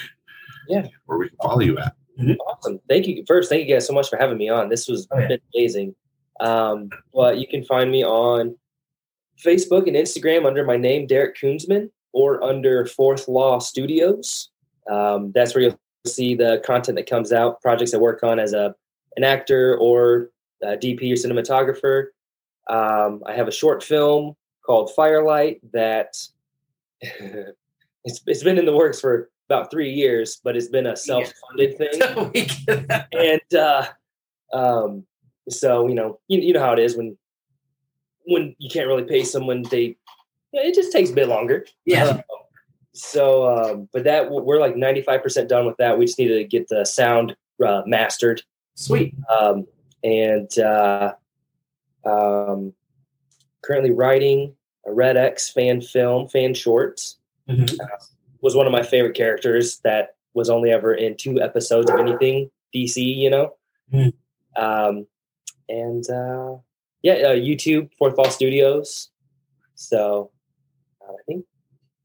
Yeah. Where we can follow you at. Awesome. Thank you. First, thank you guys so much for having me on. This was Oh, yeah. amazing. Um, but you can find me on Facebook and Instagram under my name, Derek Koonsman, or under Fourth Wall Studios. Um, that's where you'll see the content that comes out, projects I work on as a an actor or a DP or cinematographer. Um, I have a short film called Firelight that it's, it's been in the works for about three years, but it's been a self-funded thing we get that. and uh, um, so you know, you, you know how it is when when you can't really pay someone, they it just takes a bit longer. Yeah. Uh, so, um, but that we're like ninety five percent done with that. We just need to get the sound uh, mastered, Sweet. um, and uh, um, currently writing a Red X fan film, fan shorts. Mhm. Was one of my favorite characters that was only ever in two episodes of anything DC. You know, Hmm. um, and uh, yeah, uh, YouTube Fourth Wall Studios. So uh, I think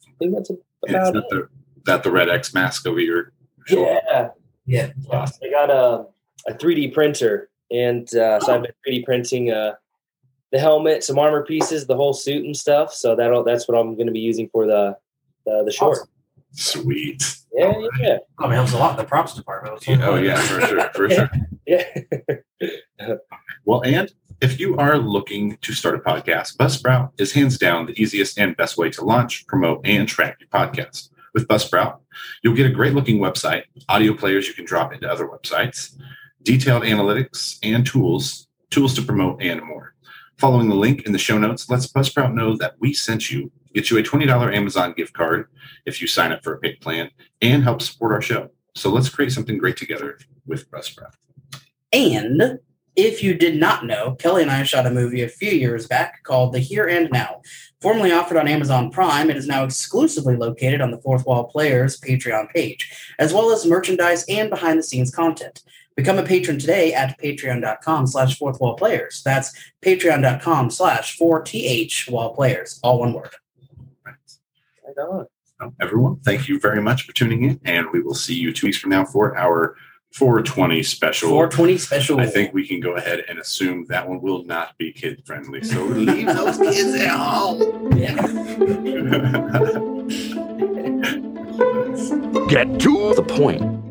I think that's Is about that it. the, that the red X mask over your shoulder? Yeah, Yeah. yeah. I got a a 3D printer, and uh, so I've been 3D printing uh, the helmet, some armor pieces, the whole suit and stuff. So that'll that's what I'm going to be using for the the, the short. Sweet. Yeah, yeah, oh, Probably helps a lot in the props department. Oh yeah, for sure, for sure. yeah. Well, and if you are looking to start a podcast, Buzzsprout is hands down the easiest and best way to launch, promote, and track your podcast. With Buzzsprout, you'll get a great looking website, audio players you can drop into other websites, detailed analytics and tools, tools to promote, and more. Following the link in the show notes lets Buzzsprout know that we sent you, get you a $20 Amazon gift card if you sign up for a paid plan, and help support our show. So let's create something great together with Buzzsprout. And if you did not know, Kelly and I shot a movie a few years back called The Here and Now. Formerly offered on Amazon Prime, it is now exclusively located on the Fourth Wall Players Patreon page, as well as merchandise and behind the scenes content. Become a patron today at patreon.com slash fourth wall players. That's patreon.com slash 4th wall players. All one word. Right on. So, everyone, thank you very much for tuning in, and we will see you two weeks from now for our 420 special. 420 special. I think we can go ahead and assume that one will not be kid friendly. So leave those kids at home. Yeah. Get to the point.